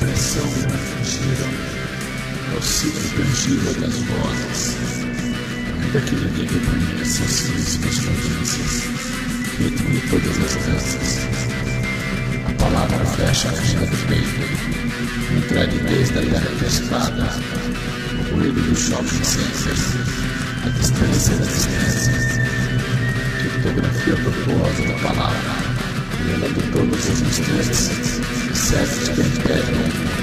expressão inatingível, é o ciclo tangível das vozes, ainda que ninguém reconheça as físicas potências, ritmo de todas as danças. A palavra fecha a fenda do peito, entregue desde a terra testada, o ruído do shopping centers, a distância da distância, criptografia tortuosa da palavra, de todos os instantes, certos que integram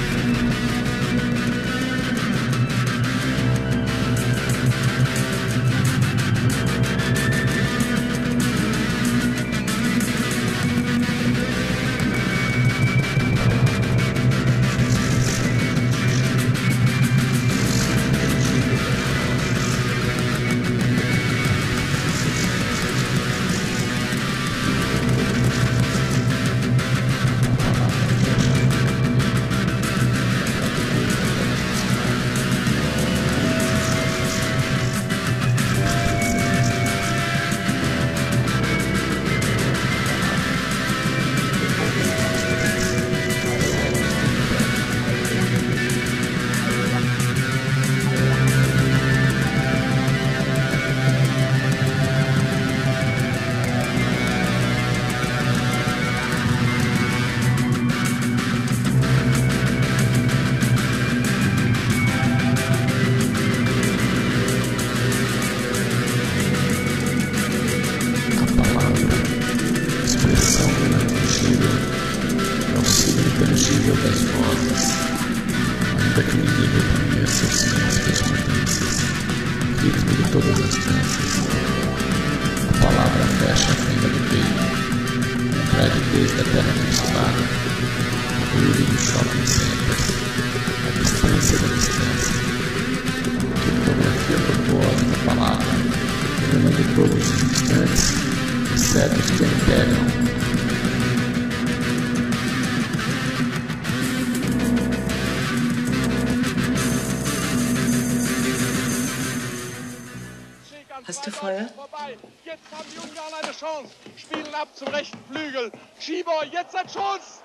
intangível das vozes, ainda que ninguém reconheça os sons das potências, ritmo de todas as danças. A palavra fecha a fenda do peito, entregue desde a terra o ruído do shopping center, a distância da distância, criptografia tortuosa da palavra, de todos os instantes, exceto os que a integram Hast du Feuer? Jetzt haben die Ungarn eine Chance. Spielen ab zum rechten Flügel. Schieber, jetzt ein Schuss.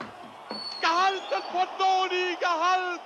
Gehalten von Doni, gehalten.